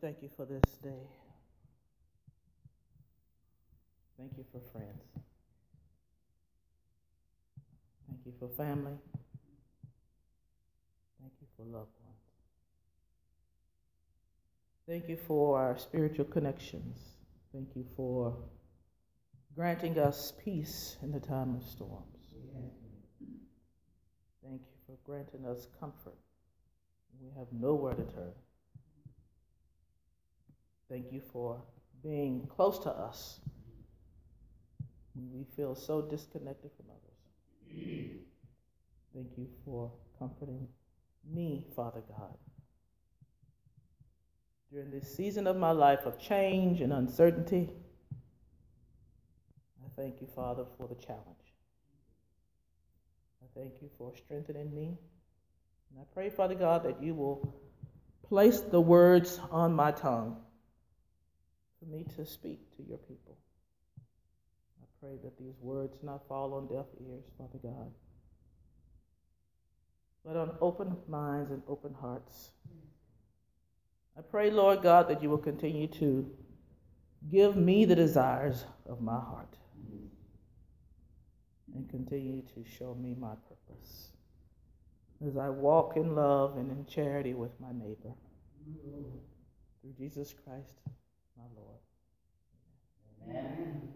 thank you for this day. Thank you for friends. Thank you for family. Thank you for loved ones. Thank you for our spiritual connections. Thank you for granting us peace in the time of storms. Thank you for granting us comfort. We have nowhere to turn. Thank you for being close to us when we feel so disconnected from others. Thank you for comforting me, Father God. During this season of my life of change and uncertainty, I thank you, Father, for the challenge. I thank you for strengthening me. And I pray, Father God, that you will place the words on my tongue for me to speak to your people. I pray that these words not fall on deaf ears, Father God, but on open minds and open hearts. I pray, Lord God, that you will continue to give me the desires of my heart and continue to show me my purpose as I walk in love and in charity with my neighbor. Through Jesus Christ, my Lord. Amen.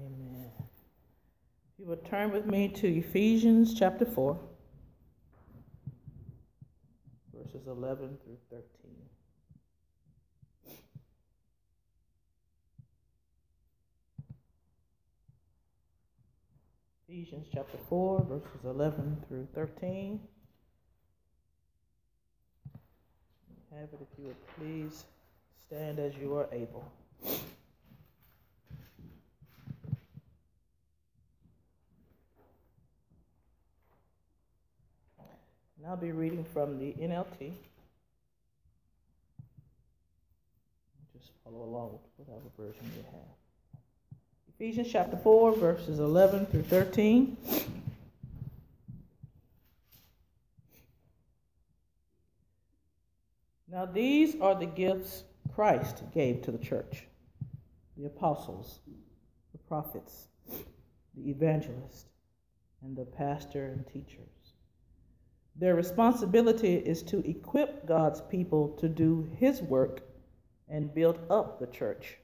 Amen. If you would turn with me to Ephesians chapter 4, verses 11 through 13. Ephesians chapter 4, verses 11 through 13. Have it if you would please stand as you are able. And I'll be reading from the NLT. Just follow along with whatever version you have. Ephesians chapter 4, verses 11 through 13. Now, these are the gifts Christ gave to the church the apostles, the prophets, the evangelists, and the pastor and teachers. Their responsibility is to equip God's people to do His work and build up the church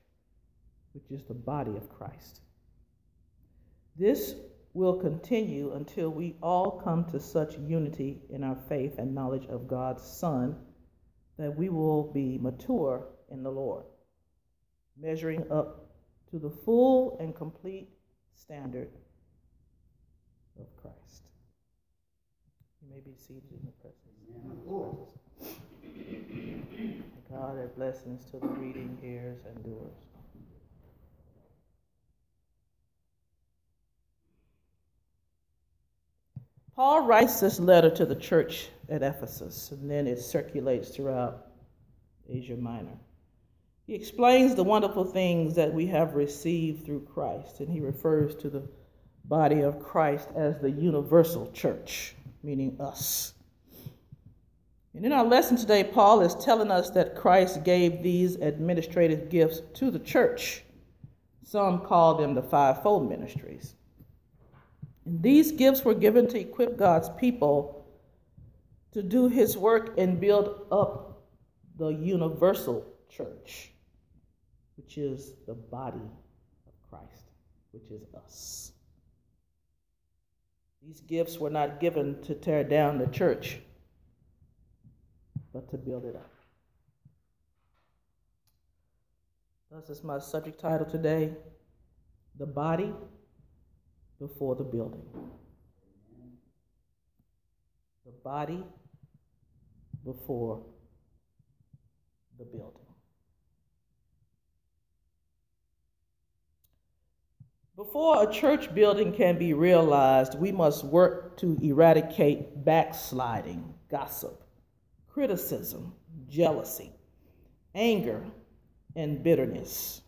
which is the body of Christ. This will continue until we all come to such unity in our faith and knowledge of God's Son that we will be mature in the Lord, measuring up to the full and complete standard of Christ. You may be seated in the presence. of God add blessings to the reading, hearers, and doers. Paul writes this letter to the church at Ephesus, and then it circulates throughout Asia Minor. He explains the wonderful things that we have received through Christ, and he refers to the body of Christ as the universal church, meaning us. And in our lesson today, Paul is telling us that Christ gave these administrative gifts to the church. Some call them the fivefold ministries. And these gifts were given to equip God's people to do his work and build up the universal church, which is the body of Christ, which is us. These gifts were not given to tear down the church, but to build it up. Thus is my subject title today The Body before the building. The body before the building. Before a church building can be realized, we must work to eradicate backsliding, gossip, criticism, jealousy, anger, and bitterness.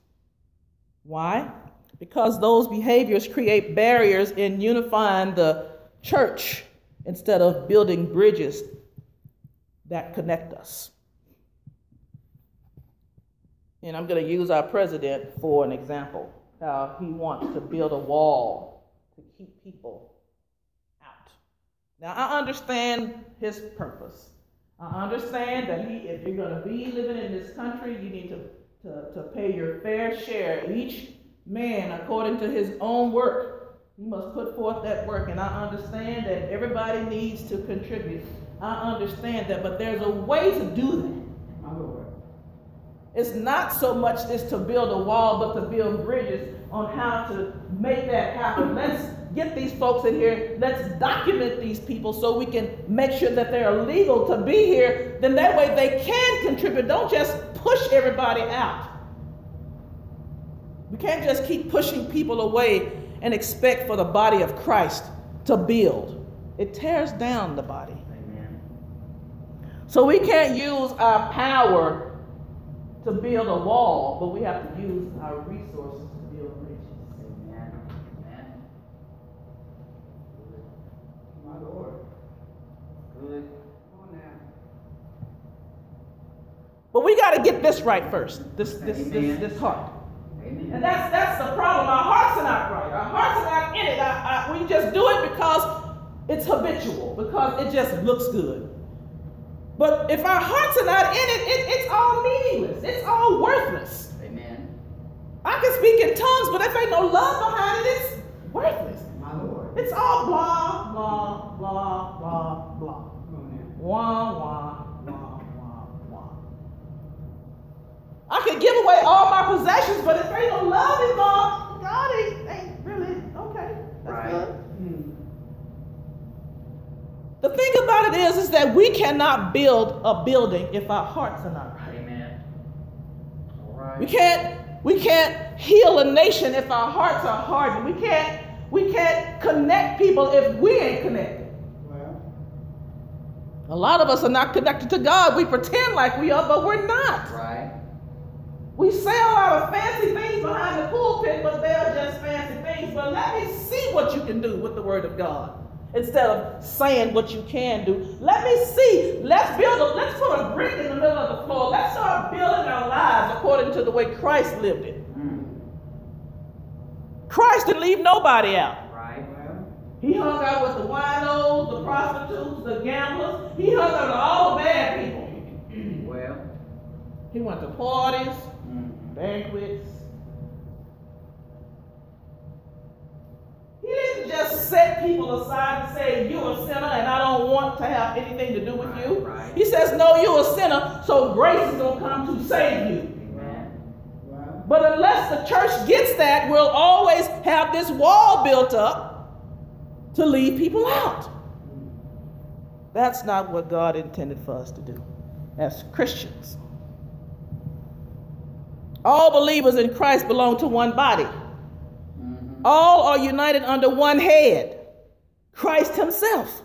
Why? because those behaviors create barriers in unifying the church instead of building bridges that connect us. And I'm going to use our president for an example how he wants to build a wall to keep people out. Now, I understand his purpose. I understand that he, if you're going to be living in this country, you need to, to, to pay your fair share. Each man, according to his own work, he must put forth that work. And I understand that everybody needs to contribute. I understand that, but there's a way to do that. It's not so much as to build a wall, but to build bridges on how to make that happen. Let's get these folks in here. Let's document these people so we can make sure that they are legal to be here. Then that way they can contribute. Don't just push everybody out. We can't just keep pushing people away and expect for the body of Christ to build. It tears down the body. Amen. So we can't use our power to build a wall, but we have to use our resources to build bridges. Amen. Amen. My Lord. Good. Oh now. But we got to get this right first. This this this, this heart. Amen. And that's that's the problem. Our hearts are not right. Our hearts are not in it. I, I, we just do it because it's habitual, because it just looks good. But if our hearts are not in it, it, it's all meaningless. It's all worthless. Amen. I can speak in tongues, but if ain't no love behind it, it's worthless. My Lord. It's all blah, blah, blah, blah, blah. Wah, wah, wah, wah, wah. I could give away all my possessions, but if ain't no love involved, God ain't, ain't really okay. That's right. good. Hmm. The thing about it is, is that we cannot build a building if our hearts are not right. Amen. All right. We can't we can't heal a nation if our hearts are hardened. We can't we can't connect people if we ain't connected. Well. A lot of us are not connected to God. We pretend like we are, but we're not. Right. We say a lot of fancy things behind the pulpit, but they are just fancy things. But let me see what you can do with the word of God instead of saying what you can do. Let me see. Let's build a, let's put a brick in the middle of the floor. Let's start building our lives according to the way Christ lived it. Christ didn't leave nobody out. Right. Well. He hung out with the winos, the prostitutes, the gamblers. He hung out with all the bad people. Well, he went to parties, mm-hmm. banquets, He didn't just set people aside and say, You're a sinner and I don't want to have anything to do with you. Right. He says, No, you're a sinner, so grace is going to come to save you. But unless the church gets that, we'll always have this wall built up to leave people out. That's not what God intended for us to do as Christians. All believers in Christ belong to one body. All are united under one head Christ Himself.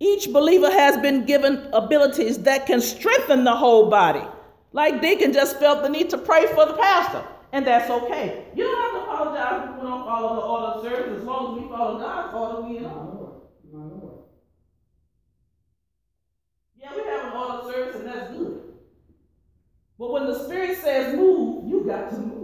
Each believer has been given abilities that can strengthen the whole body. Like Deacon just felt the need to pray for the pastor, and that's okay. You don't have to apologize if we don't follow the order of service. As long as we follow God's order, we Lord. Yeah, we have an order of service, and that's good. But when the Spirit says move, you got to move.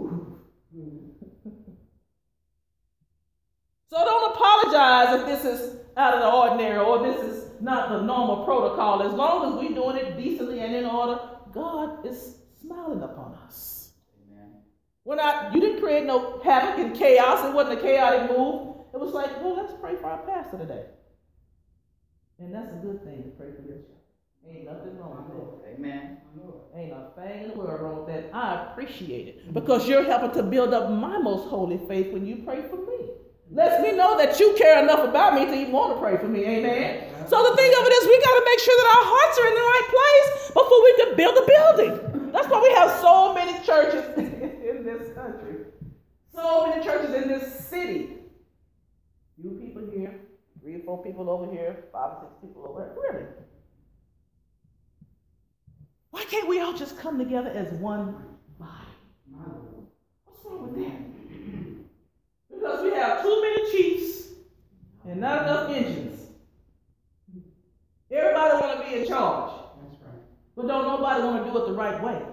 So don't apologize if this is out of the ordinary or this is not the normal protocol. As long as we're doing it decently and in order, God is smiling upon us. Amen. We're not, you didn't create no havoc and chaos. It wasn't a chaotic move. It was like, well, let's pray for our pastor today. And that's a good thing to pray for your church. Ain't nothing wrong with that. Amen. Ain't a thing in the world wrong with that. I appreciate it because you're helping to build up my most holy faith when you pray for me lets me know that you care enough about me to even want to pray for me. Amen. So the thing of it is, we got to make sure that our hearts are in the right place before we can build a building. That's why we have so many churches in this country, so many churches in this city. You people here, three or four people over here, five or six people over here. Really? Why can't we all just come together as one body? What's wrong with that? Because we have too many chiefs and not enough Indians. Everybody want to be in charge. That's right. But don't nobody want to do it the right way.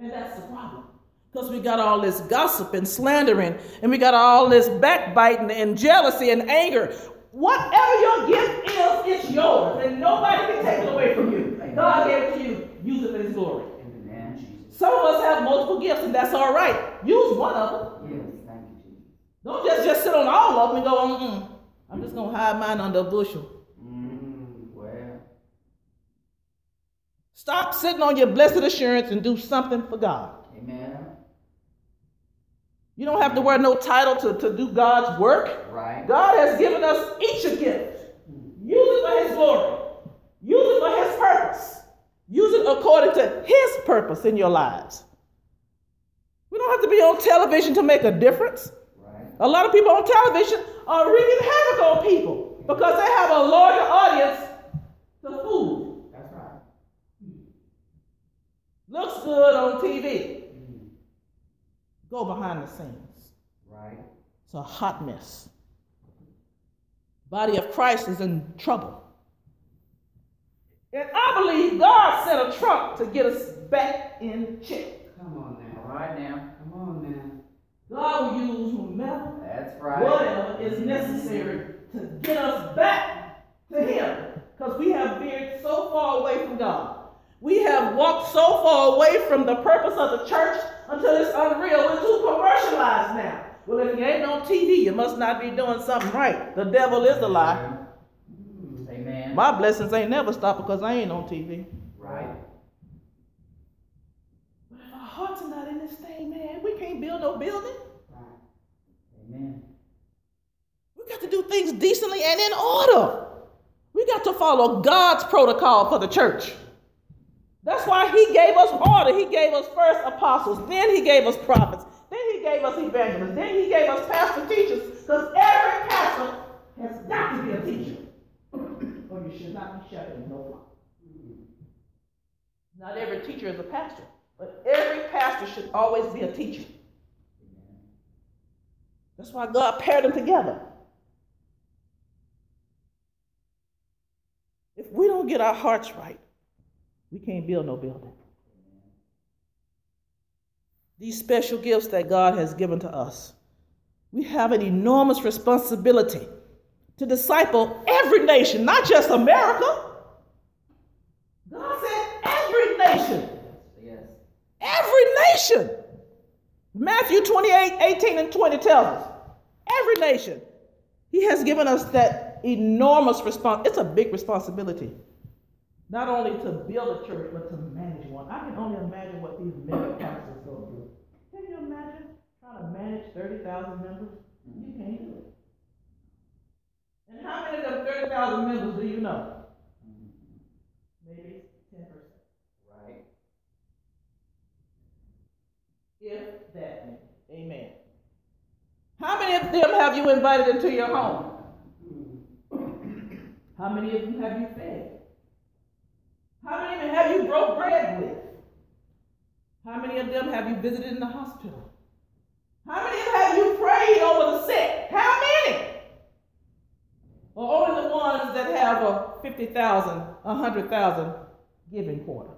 And that's the problem. Because we got all this gossip and slandering, and we got all this backbiting and jealousy and anger. Whatever your gift is, it's yours, and nobody can take it away from you. God gave it to you. Use it for His glory. Some of us have multiple gifts, and that's all right. Use one of them. Yes, thank you, Jesus. Don't just, just sit on all of them and go, mm I'm just going to hide mine under a bushel. Mm, well. Stop sitting on your blessed assurance and do something for God. Amen. You don't have to wear no title to, to do God's work. Right. God has given us each a gift. Use it for His glory. Use it for His purpose. Use it according to His purpose in your lives. We don't have to be on television to make a difference. A lot of people on television are wreaking havoc on people because they have a larger audience to food. That's right. Hmm. Looks good on TV. Hmm. Go behind the scenes. Right. It's a hot mess. Body of Christ is in trouble. And I believe God sent a Trump to get us back in check. Come on now. right now. Come on now. God will use whomever, That's right. whatever is necessary to get us back to Him. Because we have veered so far away from God. We have walked so far away from the purpose of the church until it's unreal. We're too commercialized now. Well, if you ain't on TV, you must not be doing something right. The devil is a lie. Amen. Mm, My blessings ain't never stopped because I ain't on TV. Right. But if our hearts are not in this thing, man, we can't build no building. We got to do things decently and in order. We got to follow God's protocol for the church. That's why He gave us order. He gave us first apostles, then He gave us prophets, then He gave us evangelists, then He gave us pastor teachers. Because every pastor has got to be a teacher, or you should not be shepherding no flock. Not every teacher is a pastor, but every pastor should always be a teacher. That's why God paired them together. If we don't get our hearts right, we can't build no building. These special gifts that God has given to us, we have an enormous responsibility to disciple every nation, not just America. God said every nation. Yes. Every nation. Matthew 28 18 and 20 tells us every nation. He has given us that enormous response. It's a big responsibility. Not only to build a church, but to manage one. I can only imagine what these mega pastors go through. Can you imagine trying to manage 30,000 members? You can't do it. And how many of them 30,000 members do you know? Maybe 10%. Right. If that. Amen. How many of them have you invited into your home? How many of them have you fed? How many of them have you broke bread with? How many of them have you visited in the hospital? How many of them have you prayed over the sick? How many? Or only the ones that have a 50,000, a 100,000 giving quarter?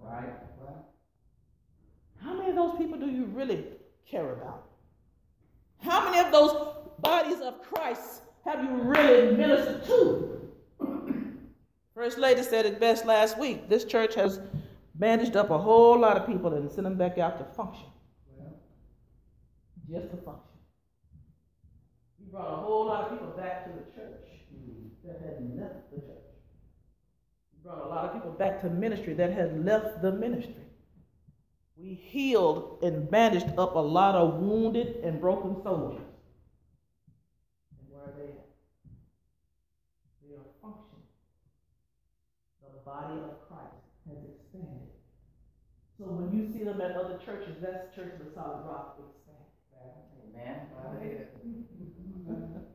Right. Right. How many of those people do you really care about? How many of those bodies of Christ have you really ministered to? First Lady said it best last week. This church has bandaged up a whole lot of people and sent them back out to function. Just to function. We brought a whole lot of people back to the church that had left the church. We brought a lot of people back to ministry that had left the ministry. We healed and bandaged up a lot of wounded and broken soldiers. And where are they at? They are functioning. The body of Christ has expanded. So when you see them at other churches, that's Church of the Solid Rock expanded. Amen.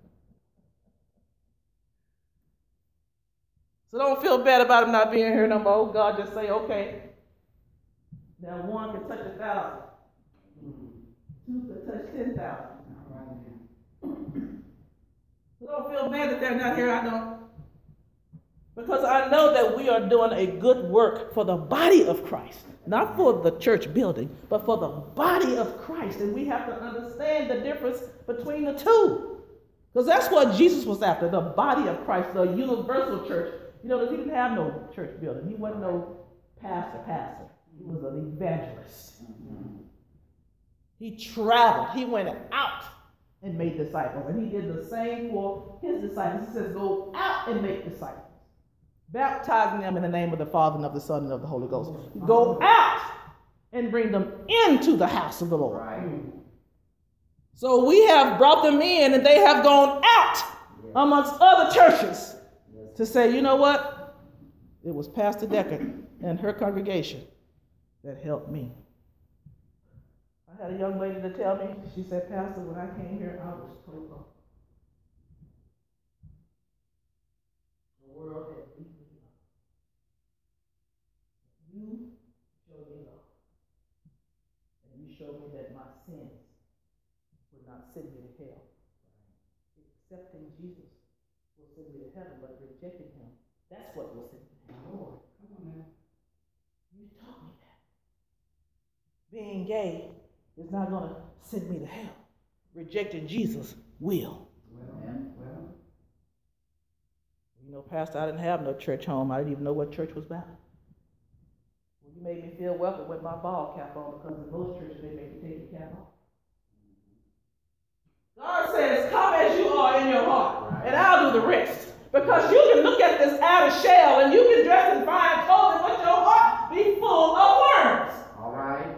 So don't feel bad about them not being here no more. God, just say, okay. Now one can touch a thousand. Mm-hmm. Two can touch ten thousand. So don't feel bad that they're not here. I don't. Because I know that we are doing a good work for the body of Christ. Not for the church building, but for the body of Christ. And we have to understand the difference between the two. Because that's what Jesus was after the body of Christ, the universal church. You know, he didn't have no church building, he wasn't no pastor, pastor. He was an evangelist. Mm-hmm. He traveled, he went out and made disciples. And he did the same for his disciples. He says, Go out and make disciples baptizing them in the name of the Father and of the Son and of the Holy Ghost. Go mm-hmm. out and bring them into the house of the Lord. Right. Mm-hmm. So we have brought them in and they have gone out amongst other churches to say, you know what? It was Pastor Deckard and her congregation that helped me. I had a young lady to tell me, she said, Pastor, when I came here, I was told The world had beat me up. you showed me love. And you showed me that my sins would not send me to hell. Accepting Jesus will send me to heaven, but rejecting him, that's what will send me to hell. Lord, come on man. You taught me that. Being gay is not going to send me to hell. Rejecting Jesus will. Well, well. You know, Pastor, I didn't have no church home. I didn't even know what church was about. You made me feel welcome with my ball cap on because in most churches they make you take your cap off. God says, Come as you are in your heart, right. and I'll do the rest. Because you can look at this outer shell and you can dress in fine clothing, but your heart be full of worms. All right.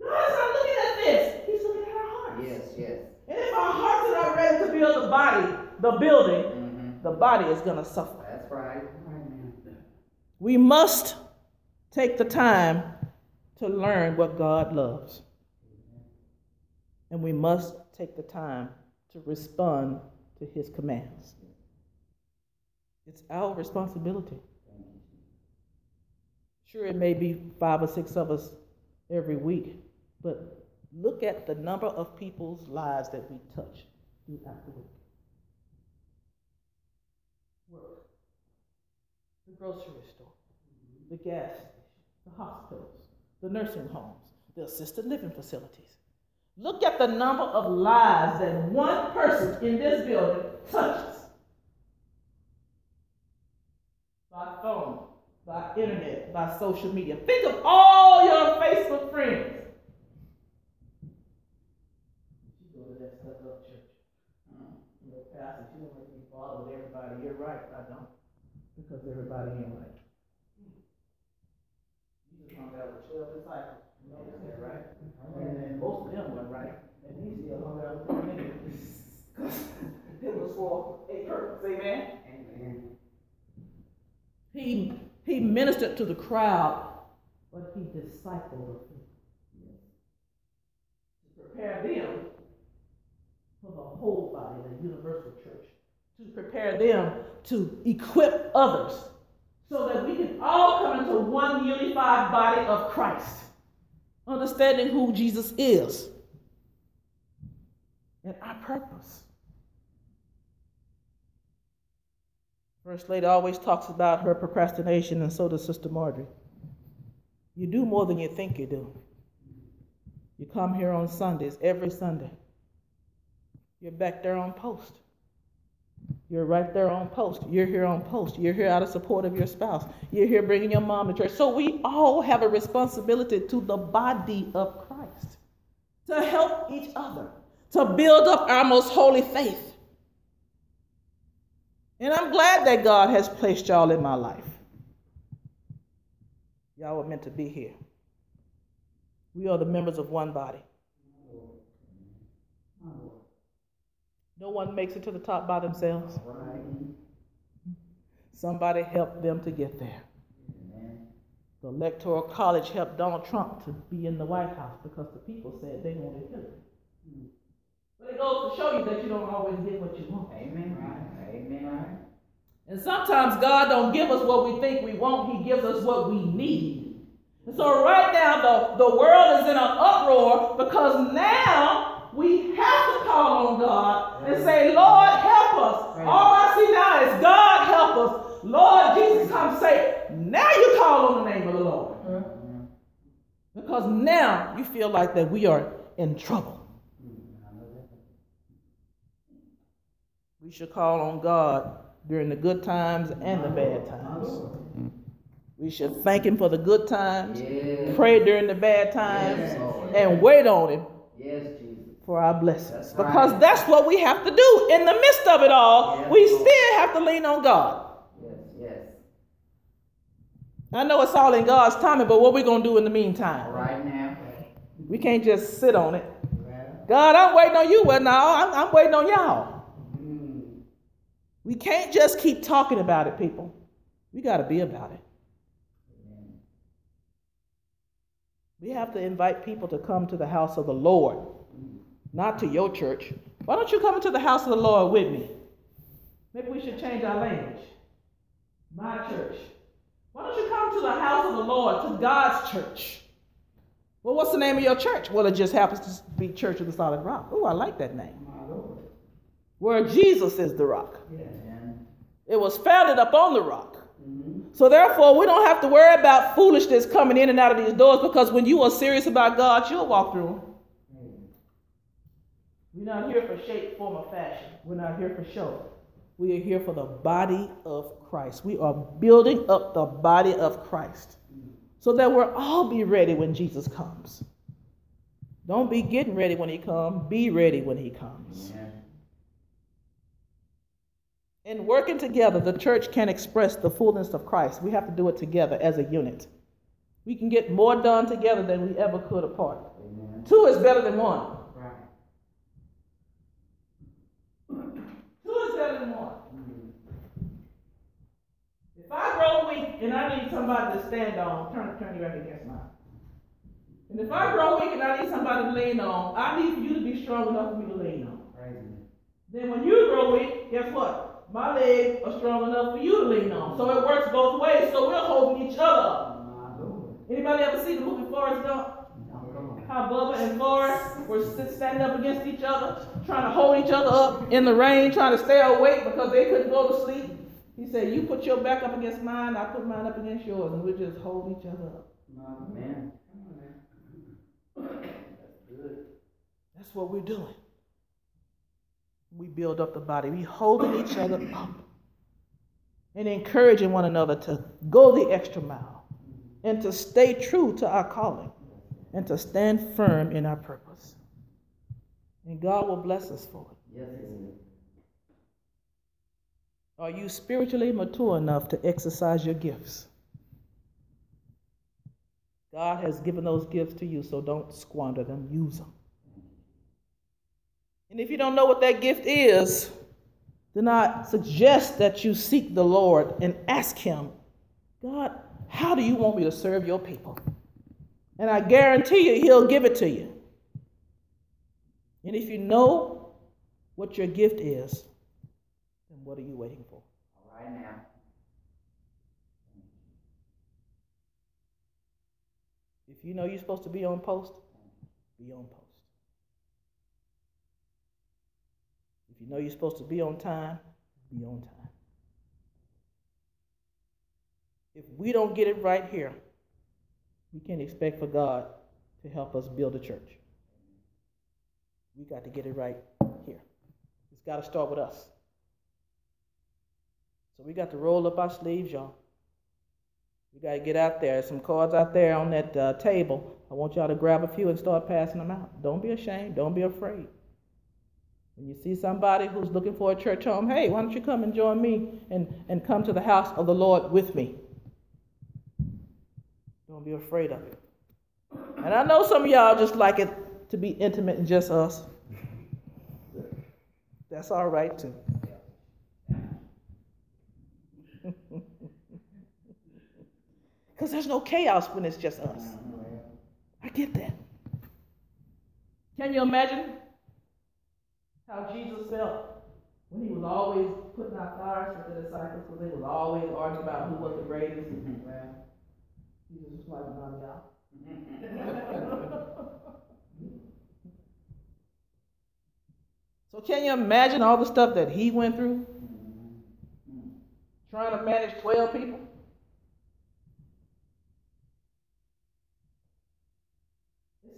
God's not looking at this. He's looking at our hearts. Yes, yes. And if our hearts are not ready to build the body, the building, mm-hmm. the body is going to suffer. That's right. We must take the time to learn what God loves. And we must take the time to respond to his commands. It's our responsibility. Sure, it may be five or six of us every week, but look at the number of people's lives that we touch throughout the week. Work, the grocery store, the gas the hospitals, the nursing homes, the assisted living facilities. Look at the number of lives that one person in this building touches by phone, by internet, by social media. Think of all your Facebook friends. You go to that stuff up church. You know, pastor, you don't make me bother with everybody. You're right, I don't. Because everybody ain't right He was hung out with twelve disciples. You know that, right? Mm-hmm. And then most of them were right, and he still hung out with them anyway. it was for a purpose. Amen. Amen. He he ministered to the crowd, but he discipled them to prepare them for the whole body, the universal church, to prepare them to equip others so that we can all come into one unified body of Christ, understanding who Jesus is and our purpose. First Lady always talks about her procrastination, and so does Sister Marjorie. You do more than you think you do. You come here on Sundays, every Sunday. You're back there on post. You're right there on post. You're here on post. You're here out of support of your spouse. You're here bringing your mom to church. So we all have a responsibility to the body of Christ to help each other, to build up our most holy faith. And I'm glad that God has placed y'all in my life. Y'all were meant to be here. We are the members of one body. No one makes it to the top by themselves. Somebody helped them to get there. The Electoral College helped Donald Trump to be in the White House because the people said they wanted Hillary. But it goes to show you that you don't always get what you want. Amen. Right. Amen. And sometimes God don't give us what we think we want. He gives us what we need. And so right now the, the world is in an uproar because now we have to call on God and say, Lord, help us. All I see now is God help us Lord Jesus come say, now you call on the name of the Lord. Mm-hmm. Because now you feel like that we are in trouble. We should call on God during the good times and the bad times. We should thank Him for the good times, pray during the bad times, Yes, and wait on Him Yes. For our blessings. That's right. Because that's what we have to do. In the midst of it all, Yes, we still have to lean on God. Yes, yes. I know it's all in God's timing, but what we going to do in the meantime? Right now. We can't just sit on it. God, I'm waiting on you. Well, no, I'm, I'm waiting on y'all. Mm. We can't just keep talking about it, people. We got to be about it. We have to invite people to come to the house of the Lord, not to your church. Why don't you come into the house of the Lord with me? Maybe we should change our language. My church. Why don't you come to the house of the Lord, to God's church? Well, what's the name of your church? Well, it just happens to be Church of the Solid Rock. Oh, I like that name. Where Jesus is the rock. Amen. It was founded upon the rock. Mhm. So therefore, we don't have to worry about foolishness coming in and out of these doors because when you are serious about God, you'll walk through them. We're not here for shape, form, or fashion. We're not here for show. We are here for the body of Christ. We are building up the body of Christ so that we'll all be ready when Jesus comes. Don't be getting ready when he comes. Be ready when he comes. Amen. In working together, the church can express the fullness of Christ. We have to do it together as a unit. We can get more done together than we ever could apart. Amen. Two is better than one. Right. Two is better than one. Mm. If I grow weak and I need somebody to stand on, turn turn your back against mine. And if I grow weak and I need somebody to lean on, I need you to be strong enough for me to lean on. Then when you grow weak, guess what? My legs are strong enough for you to lean on. So it works both ways. So we're holding each other up. Anybody ever see the movie Forrest Gump? How Bubba and Forrest were standing up against each other, trying to hold each other up in the rain, trying to stay awake because they couldn't go to sleep. He said, "You put your back up against mine, I put mine up against yours, and we just hold each other up." Amen. That's good. That's what we're doing. We build up the body. We holding each other up and encouraging one another to go the extra mile and to stay true to our calling and to stand firm in our purpose. And God will bless us for it. Yes, He will. Are you spiritually mature enough to exercise your gifts? God has given those gifts to you, so don't squander them, use them. And if you don't know what that gift is, then I suggest that you seek the Lord and ask Him, God, how do you want me to serve your people? And I guarantee you, He'll give it to you. And if you know what your gift is, then what are you waiting for? Right now. If you know you're supposed to be on post, be on post. If you know you're supposed to be on time, be on time. If we don't get it right here, we can't expect for God to help us build a church. We got to get it right here. It's got to start with us. So we got to roll up our sleeves, y'all. We got to get out there. There's some cards out there on that uh, table. I want y'all to grab a few and start passing them out. Don't be ashamed. Don't be afraid. When you see somebody who's looking for a church home, hey, why don't you come and join me and, and come to the house of the Lord with me? Don't be afraid of it. And I know some of y'all just like it to be intimate and just us. That's all right too. Because there's no chaos when it's just us. I get that. Can you imagine how Jesus felt when he was always putting out fires with the disciples because they was always arguing about who was the greatest? Mm-hmm. Well. Jesus was like, none of y'all. So can you imagine all the stuff that he went through? trying to manage 12 people?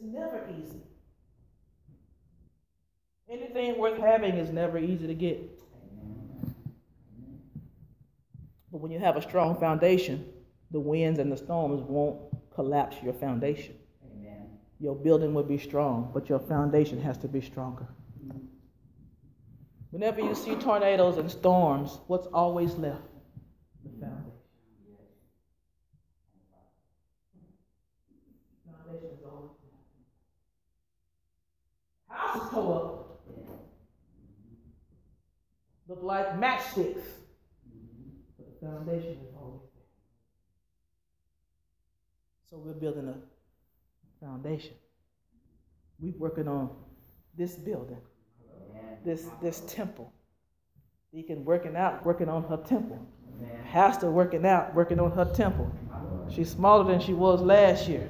It's never easy. Anything worth having is never easy to get. But when you have a strong foundation, the winds and the storms won't collapse your foundation. Amen. Your building will be strong, but your foundation has to be stronger. Whenever you see tornadoes and storms, what's always left? The foundation. Foundation is always look like matchsticks, but the foundation is always there. So we're building a foundation. We're working on this building this this temple. Deacon working out, working on her temple. Pastor working out, working on her temple. She's smaller than she was last year.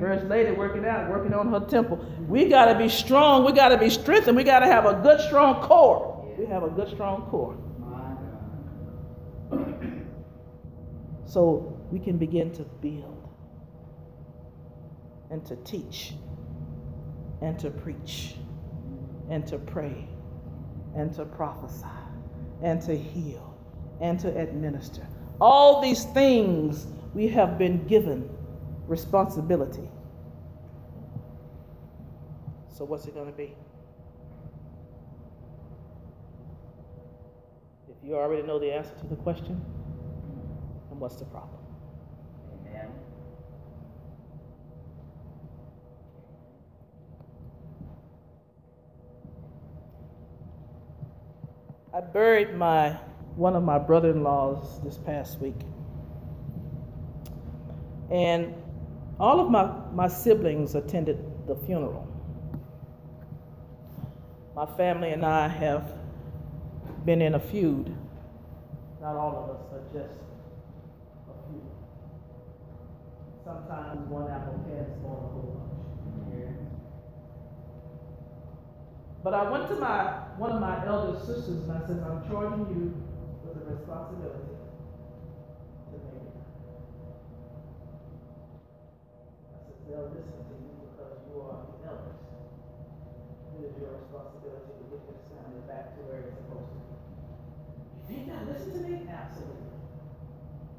First lady working out, working on her temple. We gotta be strong. We gotta be strengthened. We gotta have a good, strong core. We have a good, strong core, so we can begin to build and to teach and to preach and to pray and to prophesy and to heal and to administer. All these things we have been given responsibility. So, what's it going to be? If you already know the answer to the question, then what's the problem? Amen. I buried my one of my brother-in-laws this past week. And all of my, my siblings attended the funeral. My family and I have been in a feud. Not all of us, are just a few. Sometimes one apple can spoil a whole bunch. But I went to my one of my elder sisters and I said, I'm charging you with the responsibility to make it. I said, they'll listen to you because you are the elders. It is your responsibility to get this family back to where it's supposed to be. You think they'll listen to me? Absolutely.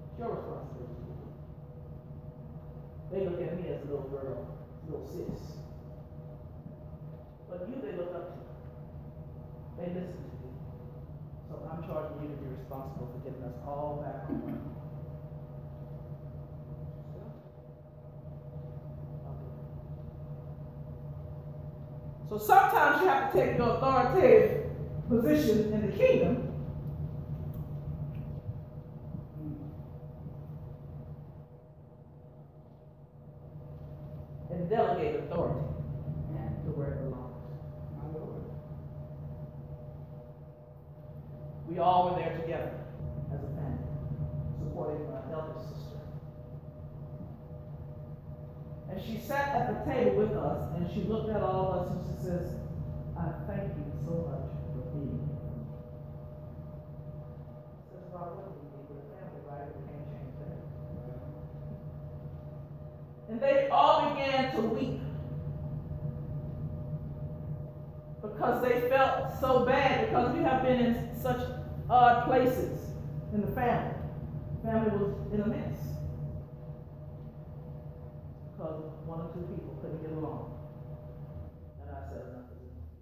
It's your responsibility. They look at me as a little girl, little sis. But you, they look up to. They listen to you. So I'm charging you to be responsible for getting us all back on So sometimes you have to take your authoritative position in the kingdom and delegate authority Amen. to where it belongs. My Lord. We all were there together as a family, supporting my elder sister. And she sat at the table with us and she looked at all of us and she says, I thank you so much for being here. A family, right? Can't change that. And they all began to weep because they felt so bad because we have been in such odd places in the family. Family was in a mess because one or two people couldn't get along. And I said, enough is enough.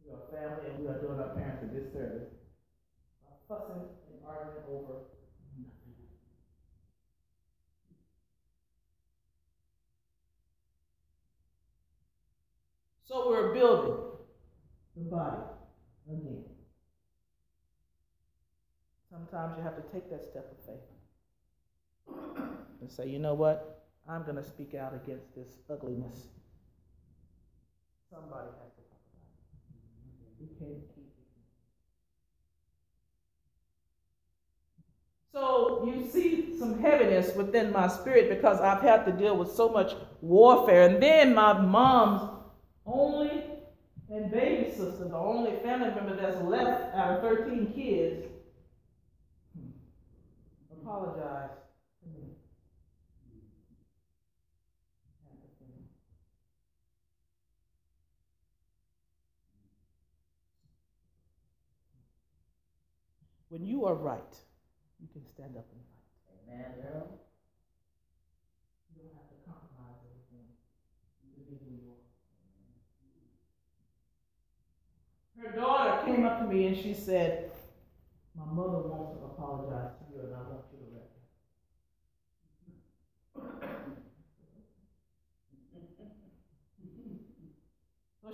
We are family and we are doing our parents a disservice by fussing and arguing over nothing. So we're building the body again. Sometimes you have to take that step of faith and say, you know what? I'm going to speak out against this ugliness. Somebody has to talk about it. We can't keep it. So you see some heaviness within my spirit because I've had to deal with so much warfare. And then my mom's only and baby sister, the only family member that's left out of 13 kids, hmm, apologize to me. When you are right, you can stand up and fight. Amen, girl. You don't have to compromise anything. You can be who you are. Her daughter came up to me and she said, My mother wants to apologize to you and I want you to let her.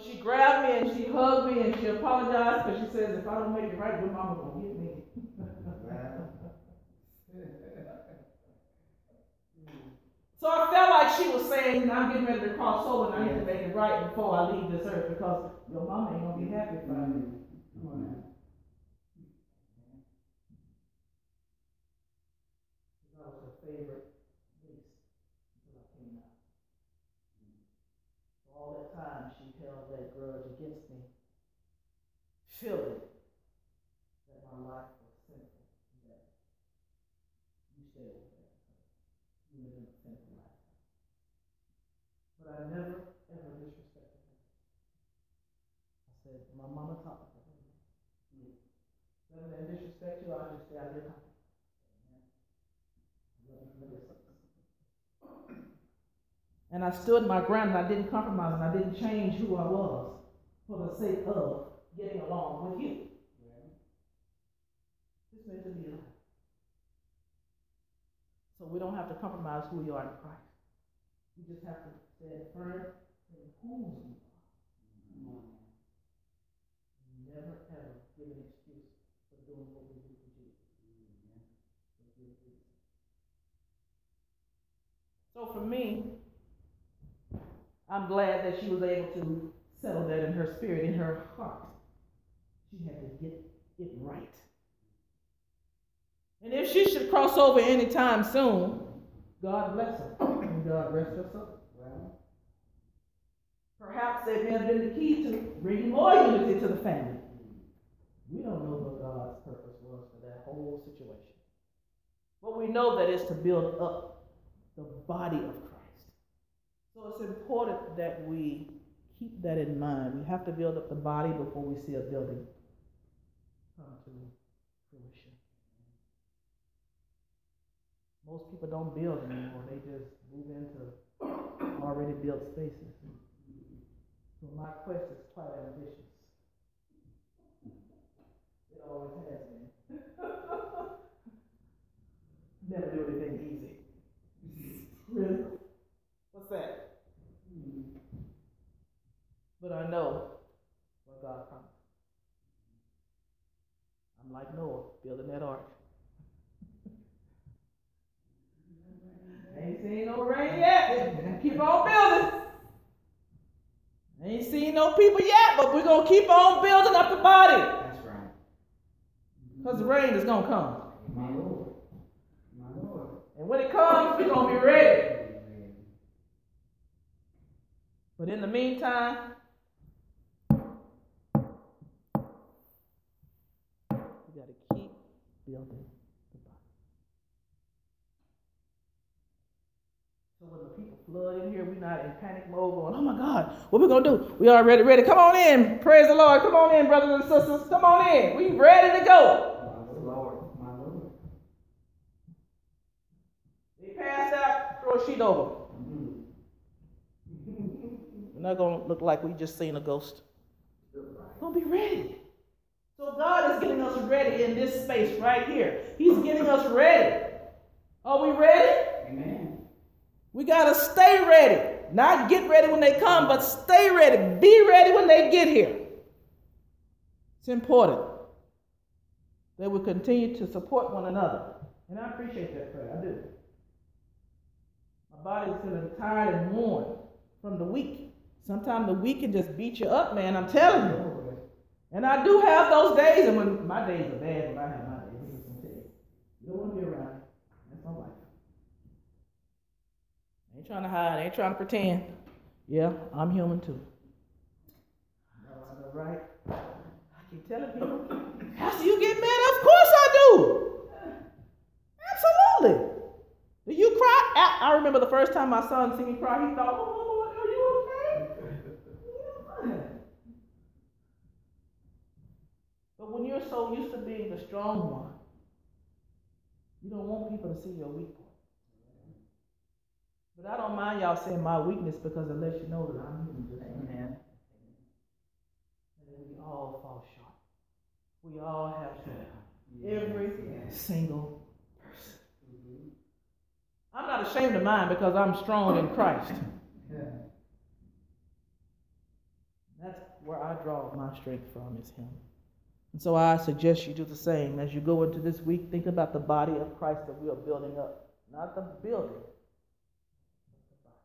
She grabbed me and she hugged me and she apologized because she says, if I don't make it right, your mama gonna get me. So I felt like she was saying, I'm getting ready to cross over and I need to make it right before I leave this earth because your mama ain't gonna be happy I do. Come on favorite until I came out. All that time she held that grudge against me, feeling that my life was sinful that you stay. You live in a sinful life. But I never, ever disrespected her. I said, my mama taught me. that. Rather than disrespect you, I'll just of your company. And I stood my ground and I didn't compromise and I didn't change who I was for the sake of getting along with you. This meant to be alive. So we don't have to compromise who we are in Christ. We just have to stand firm in whose we are. Mm-hmm. Never ever give an excuse for doing what we do for Jesus. So for me, I'm glad that she was able to settle that in her spirit, in her heart. She had to get it right. And if she should cross over anytime soon, God bless her and God rest her soul. Well, Perhaps they may have been the key to bringing more unity to the family. We don't know what God's purpose was for that whole situation. But we know that it's to build up the body of Christ. So it's important that we keep that in mind. We have to build up the body before we see a building come to fruition. Most people don't build anymore, they just move into already built spaces. So my quest is quite ambitious. It always has been. Never do anything easy. Really? What's that? But I know what God promised. I'm like Noah, building that ark. Ain't seen no rain yet. Keep on building. Ain't seen no people yet, but we're gonna keep on building up the body. that's right. Because the rain is gonna come. My Lord. My Lord. And when it comes, we're gonna be ready. But in the meantime, building the body. So when the people flood in here, we're not in panic mode going, oh my God, what we gonna do? We already ready. Come on in. Praise the Lord. Come on in, brothers and sisters. Come on in. We ready to go. My Lord. My Lord. They passed out, throw a sheet over. Mhm. We're not gonna look like we just seen a ghost. We're gonna be ready. So God is getting us ready in this space right here. He's getting us ready. Are we ready? Amen. We gotta stay ready. Not get ready when they come, but stay ready. Be ready when they get here. It's important that we continue to support one another. And I appreciate that prayer. I do. My body is feeling tired and worn from the week. Sometimes the week can just beat you up, man. I'm telling you. And I do have those days, and when my days are bad, when I have my days, I'm gonna tell you. You don't want to be around. That's my life. Ain't trying to hide, ain't trying to pretend. Yeah, I'm human too. No, I know, right? I keep telling people, do you get mad? Of course I do. Absolutely. Do you cry? I, I remember the first time my son seen me cry, he thought, oh, are you okay? But when you're so used to being the strong one, you don't want people to see your weak point. But I don't mind y'all saying my weakness because it lets you know that I'm human. just like you. Amen. And we all fall short. We all have shortcomings. Every single person. Mm-hmm. I'm not ashamed of mine because I'm strong in Christ. Yeah. That's where I draw my strength from is Him. And so I suggest you do the same. As you go into this week, think about the body of Christ that we are building up. Not the building. but the body.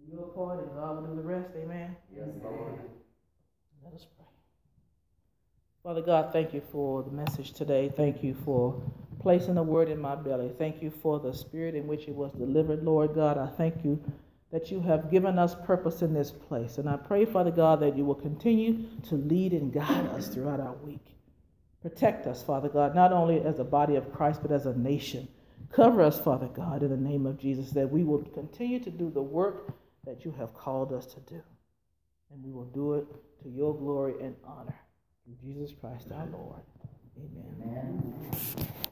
Do your part and God will do the rest. Amen. Yes, Lord. Let us pray. Father God, thank you for the message today. Thank you for placing the word in my belly. Thank you for the spirit in which it was delivered, Lord God. I thank you that you have given us purpose in this place. And I pray, Father God, that you will continue to lead and guide us throughout our week. Protect us, Father God, not only as a body of Christ, but as a nation. Cover us, Father God, in the name of Jesus, that we will continue to do the work that you have called us to do. And we will do it to your glory and honor. Through Jesus Christ our Lord. Amen. Amen.